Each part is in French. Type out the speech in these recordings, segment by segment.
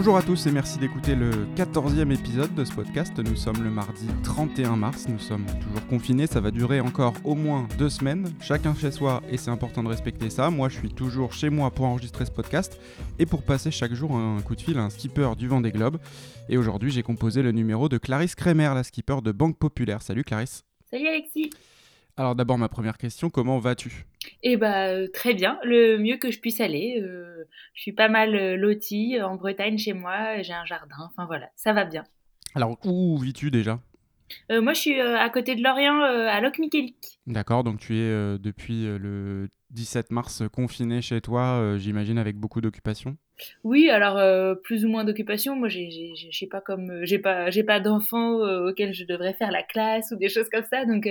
Bonjour à tous et merci d'écouter le 14e épisode de ce podcast. Nous sommes le mardi 31 mars, nous sommes toujours confinés, ça va durer encore au moins deux semaines, chacun chez soi et c'est important de respecter ça. Moi je suis toujours chez moi pour enregistrer ce podcast et pour passer chaque jour un coup de fil à un skipper du vent des globes. Et aujourd'hui j'ai composé le numéro de Clarisse Kremer, la skipper de Banque Populaire. Salut Clarisse. Salut Alexis. Alors d'abord ma première question, comment vas-tu? Eh bah, euh, très bien, le mieux que je puisse aller. Euh, je suis pas mal euh, lotie en Bretagne chez moi, j'ai un jardin, enfin voilà, ça va bien. Alors, où vis-tu déjà? Moi, je suis à côté de Lorient, à Locmiquélic. D'accord, donc tu es depuis le 17 mars confiné chez toi, j'imagine, avec beaucoup d'occupation oui, alors euh, plus ou moins d'occupation. Moi, j'ai, je sais pas comme, euh, j'ai pas, j'ai pas d'enfants euh, auxquels je devrais faire la classe ou des choses comme ça. Donc,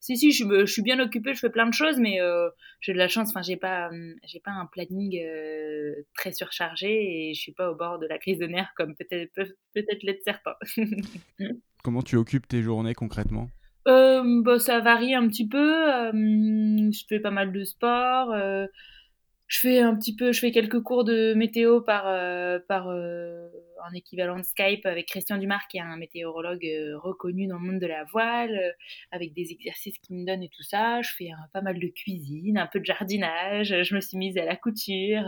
si si, je, je, suis bien occupée, je fais plein de choses, mais j'ai de la chance. Enfin, j'ai pas, j'ai pas un planning très surchargé et je suis pas au bord de la crise de nerfs comme peut-être peut-être l'être certains. Comment tu occupes tes journées concrètement? Bah, ça varie un petit peu. je fais pas mal de sport je fais un petit peu, je fais quelques cours de météo par, euh, par euh, en équivalent de Skype avec Christian Dumas, qui est un météorologue euh, reconnu dans le monde de la voile, avec des exercices qu'il me donne et tout ça. Je fais pas mal de cuisine, un peu de jardinage. Je me suis mise à la couture.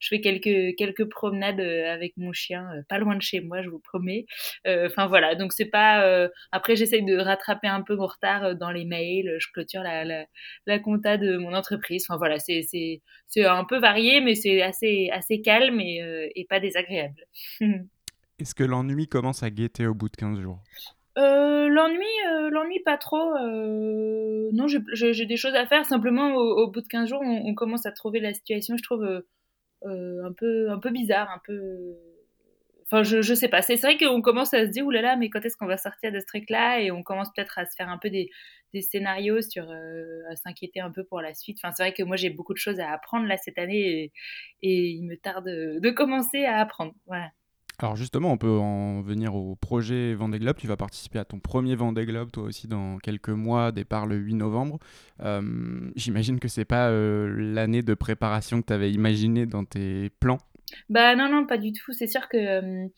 je fais quelques, quelques promenades avec mon chien, pas loin de chez moi, je vous promets. Enfin voilà, donc c'est pas. Après, j'essaye de rattraper un peu mon retard dans les mails. Je clôture la, la, la compta de mon entreprise. Enfin voilà, c'est un un peu varié, mais c'est assez, assez calme et, euh, et pas désagréable. Est-ce que l'ennui commence à guetter au bout de 15 jours? Euh, l'ennui, euh, l'ennui pas trop. non, j'ai des choses à faire. Simplement, au, bout de 15 jours, on, commence à trouver la situation, je trouve, un, peu, un peu bizarre, un peu Enfin, je, je sais pas. C'est vrai qu'on commence à se dire, oulala, mais quand est-ce qu'on va sortir de ce truc-là? Et on commence peut-être à se faire un peu des, scénarios sur, euh, à s'inquiéter un peu pour la suite. Enfin, c'est vrai que moi, j'ai beaucoup de choses à apprendre là cette année et, et il me tarde de, commencer à apprendre. Voilà. Alors justement, on peut en venir au projet Vendée Globe. Tu vas participer à ton premier Vendée Globe, toi aussi, dans quelques mois, départ le 8 novembre. Euh, j'imagine que c'est pas euh, l'année de préparation que tu avais imaginé dans tes plans bah non, non, pas du tout. C'est sûr que euh,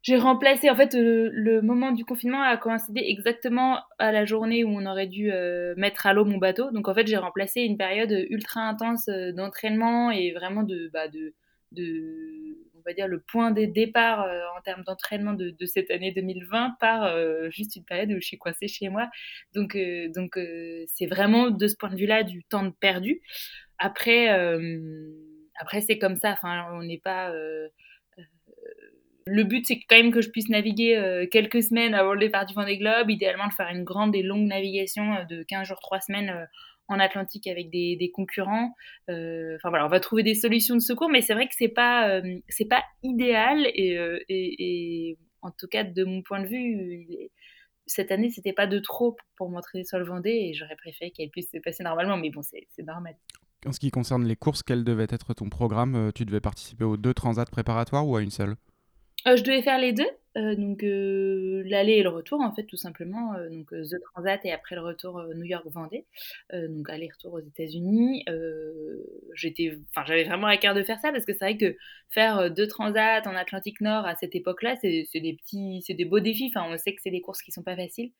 j'ai remplacé. En fait, le moment du confinement a coïncidé exactement à la journée où on aurait dû mettre à l'eau mon bateau. Donc en fait, j'ai remplacé une période ultra intense d'entraînement et vraiment de, bah, de, on va dire, le point de départ en termes d'entraînement de, cette année 2020 par juste une période où je suis coincée chez moi. Donc, donc c'est vraiment de ce point de vue-là du temps perdu. Après après, c'est comme ça. Enfin, on n'est pas. Euh, euh, le but, c'est quand même que je puisse naviguer euh, quelques semaines avant le départ du Vendée Globe. Idéalement, de faire une grande et longue navigation de 15 jours, 3 semaines en Atlantique avec des, des concurrents. Enfin voilà, on va trouver des solutions de secours, mais c'est vrai que c'est pas c'est pas idéal et, et, et, en tout cas de mon point de vue, cette année c'était pas de trop pour m'entraîner sur le Vendée et j'aurais préféré qu'elle puisse se passer normalement, mais bon c'est normal. En ce qui concerne les courses, quel devait être ton programme? Euh, Tu devais participer aux deux transats préparatoires ou à une seule? Euh, Je devais faire les deux, euh, donc l'aller et le retour en fait tout simplement, donc The Transat et après le retour New York-Vendée, donc aller-retour aux États-Unis. j'étais, enfin j'avais vraiment à cœur de faire ça parce que c'est vrai que faire deux transats en Atlantique Nord à cette époque-là, c'est, des petits, c'est des beaux défis. Enfin on sait que c'est des courses qui sont pas faciles.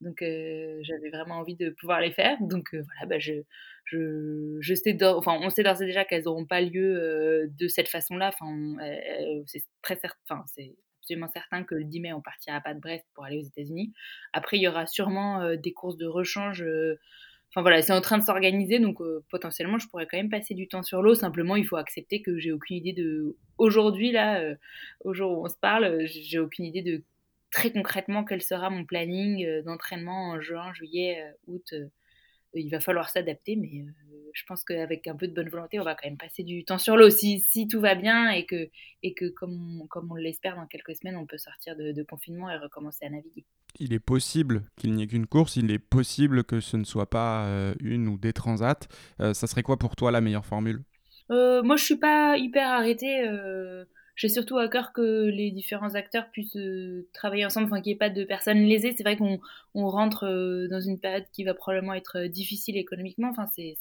Donc j'avais vraiment envie de pouvoir les faire. Donc voilà, bah, je, je, sais enfin, on sait d'ores et déjà qu'elles n'auront pas lieu de cette façon-là. Enfin, c'est très certain, c'est certain que le 10 mai, on partira pas de Brest pour aller aux États-Unis. Après, il y aura sûrement des courses de rechange. Enfin voilà, c'est en train de s'organiser, donc potentiellement, je pourrais quand même passer du temps sur l'eau. Simplement, il faut accepter que j'ai aucune idée de. Aujourd'hui, là, au jour où on se parle, j'ai aucune idée de très concrètement quel sera mon planning euh, d'entraînement en juin, juillet, euh, août. Euh, il va falloir s'adapter, mais je pense qu'avec un peu de bonne volonté, on va quand même passer du temps sur l'eau. Si, si, tout va bien et que, et que comme, on, comme on l'espère, dans quelques semaines, on peut sortir de, confinement et recommencer à naviguer. Il est possible qu'il n'y ait qu'une course, il est possible que ce ne soit pas une ou des transats. ça serait quoi pour toi la meilleure formule? Moi, je suis pas hyper arrêtée j'ai surtout à cœur que les différents acteurs puissent euh, travailler ensemble, enfin qu'il n'y ait pas de personnes lésées. C'est vrai qu'on on rentre euh, dans une période qui va probablement être euh, difficile économiquement. Enfin, c'est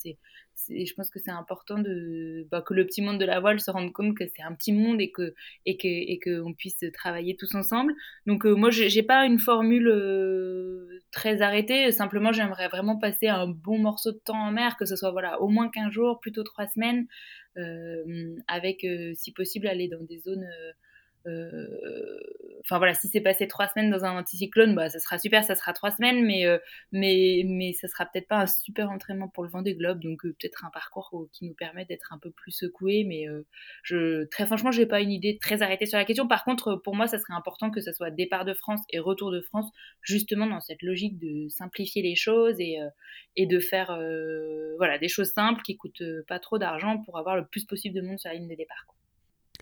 je pense que c'est important de, bah, que le petit monde de la voile se rende compte que c'est un petit monde et que et que et qu'on puisse travailler tous ensemble. Donc moi, j'ai pas une formule très arrêtée. Simplement, j'aimerais vraiment passer un bon morceau de temps en mer, que ce soit voilà au moins 15 jours, plutôt 3 semaines, avec si possible aller dans des zones euh, enfin voilà, si c'est passé trois semaines dans un anticyclone, bah ça sera super, ça sera trois semaines, mais euh, mais mais ça sera peut-être pas un super entraînement pour le Vendée Globe, donc euh, peut-être un parcours qui nous permet d'être un peu plus secoué, mais je très franchement, j'ai pas une idée très arrêtée sur la question. Par contre, pour moi, ça serait important que ça soit départ de France et retour de France, justement dans cette logique de simplifier les choses et et de faire voilà des choses simples qui coûtent pas trop d'argent pour avoir le plus possible de monde sur la ligne de départ.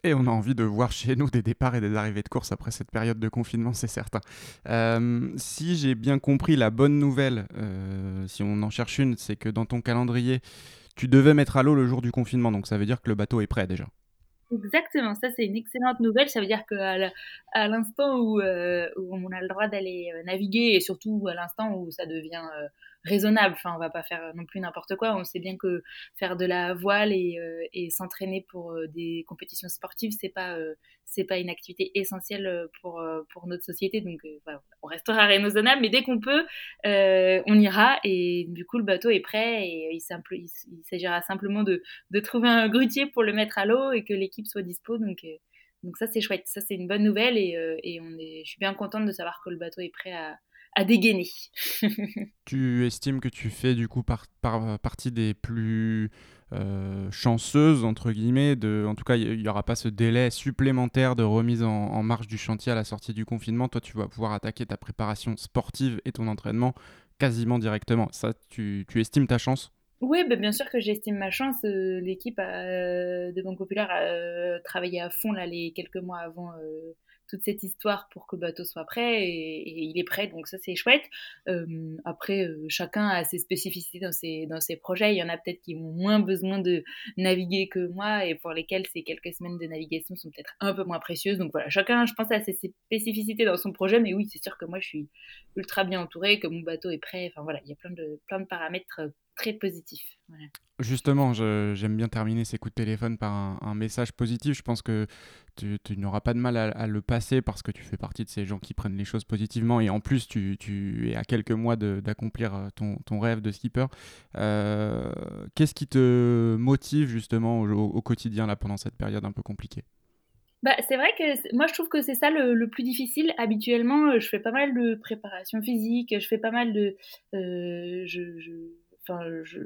Et on a envie de voir chez nous des départs et des arrivées de course après cette période de confinement, c'est certain. Euh, si j'ai bien compris, la bonne nouvelle, euh, si on en cherche une, c'est que dans ton calendrier, tu devais mettre à l'eau le jour du confinement, donc ça veut dire que le bateau est prêt déjà. Exactement, ça c'est une excellente nouvelle. Ça veut dire qu'à l'instant euh, où, on a le droit d'aller naviguer et surtout à l'instant où ça devient raisonnable. Enfin, on va pas faire non plus n'importe quoi. On sait bien que faire de la voile et, euh, s'entraîner pour euh, des compétitions sportives, c'est pas euh, c'est pas une activité essentielle pour pour notre société. Donc, on restera raisonnable, mais dès qu'on peut, on ira. Et du coup, le bateau est prêt et il, il, s'agira simplement de, de trouver un grutier pour le mettre à l'eau et que l'équipe soit dispo. Donc donc ça c'est chouette, ça c'est une bonne nouvelle et, et on est, je suis bien contente de savoir que le bateau est prêt à, à dégainer. tu estimes que tu fais du coup par, par partie des plus euh, chanceuses, entre guillemets, de, en tout cas il n'y aura pas ce délai supplémentaire de remise en, marche du chantier à la sortie du confinement. Toi tu vas pouvoir attaquer ta préparation sportive et ton entraînement quasiment directement. Ça, tu, tu estimes ta chance? Oui, ben bien sûr que j'estime ma chance. Euh, l'équipe euh, de Banque Populaire a travaillé à fond là, les quelques mois avant toute cette histoire pour que le bateau soit prêt et, il est prêt, donc ça c'est chouette. Euh, après, euh, chacun a ses spécificités dans ses, dans ses projets. Il y en a peut-être qui ont moins besoin de naviguer que moi et pour lesquels ces quelques semaines de navigation sont peut-être un peu moins précieuses. Donc voilà, chacun, je pense, a ses spécificités dans son projet, mais oui, c'est sûr que moi je suis ultra bien entourée, que mon bateau est prêt. Enfin voilà, il y a plein de, plein de paramètres très positif. Justement, j'aime bien terminer ces coups de téléphone par un, message positif. Je pense que tu, n'auras pas de mal à, le passer parce que tu fais partie de ces gens qui prennent les choses positivement et en plus tu, es à quelques mois d'accomplir euh, ton, rêve de skipper. Euh, qu'est-ce qui te motive justement au, quotidien là pendant cette période un peu compliquée? Bah, c'est vrai que moi je trouve que c'est ça le, plus difficile. Habituellement, euh, je fais pas mal de préparation physique, je fais pas mal de, je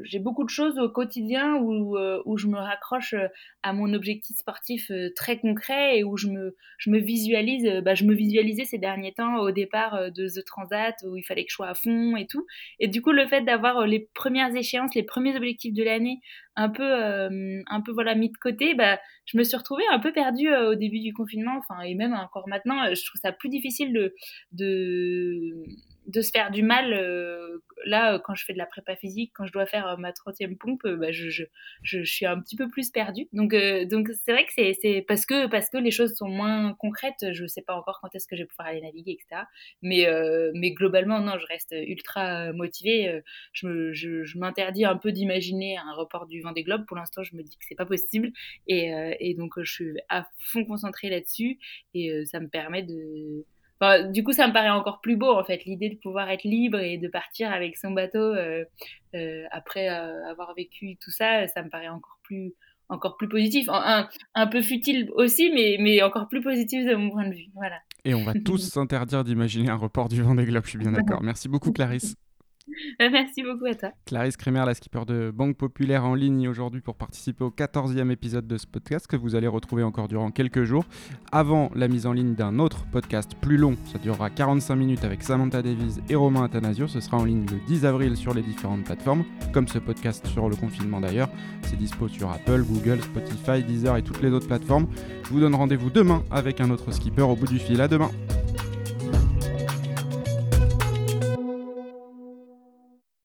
j'ai beaucoup de choses au quotidien où, euh, où je me raccroche euh, à mon objectif sportif euh, très concret et où je me, je me visualise, bah, je me visualisais ces derniers temps au départ de The Transat où il fallait que je sois à fond et tout. Et du coup, le fait d'avoir les premières échéances, les premiers objectifs de l'année un peu, un peu voilà, mis de côté, bah, je me suis retrouvée un peu perdue au début du confinement, enfin, et même encore maintenant, je trouve ça plus difficile de, de de se faire du mal euh, là quand je fais de la prépa physique quand je dois faire euh, ma troisième pompe euh, bah, je, je, je, suis un petit peu plus perdue. Donc donc c'est vrai que c'est parce que parce que les choses sont moins concrètes je sais pas encore quand est-ce que je vais pouvoir aller naviguer etc mais mais globalement non je reste ultra motivée. Je, m'interdis un peu d'imaginer un report du Vendée Globe. Pour l'instant je me dis que c'est pas possible. Et, et donc je suis à fond concentrée là-dessus. Et ça me permet de du coup, ça me paraît encore plus beau, en fait, l'idée de pouvoir être libre et de partir avec son bateau euh, euh, après euh, avoir vécu tout ça, ça me paraît encore plus, encore plus positif. Un, un peu futile aussi, mais, mais encore plus positif de mon point de vue. Voilà. Et on va tous s'interdire d'imaginer un report du Vendée Globe, je suis bien d'accord. Merci beaucoup, Clarisse. Euh, merci beaucoup à toi. Clarisse Kremer, la skipper de Banque Populaire en ligne aujourd'hui pour participer au 14e épisode de ce podcast que vous allez retrouver encore durant quelques jours avant la mise en ligne d'un autre podcast plus long. Ça durera 45 minutes avec Samantha Davies et Romain Athanasio. Ce sera en ligne le 10 avril sur les différentes plateformes, comme ce podcast sur le confinement d'ailleurs. C'est dispo sur Apple, Google, Spotify, Deezer et toutes les autres plateformes. Je vous donne rendez-vous demain avec un autre skipper au bout du fil. À demain.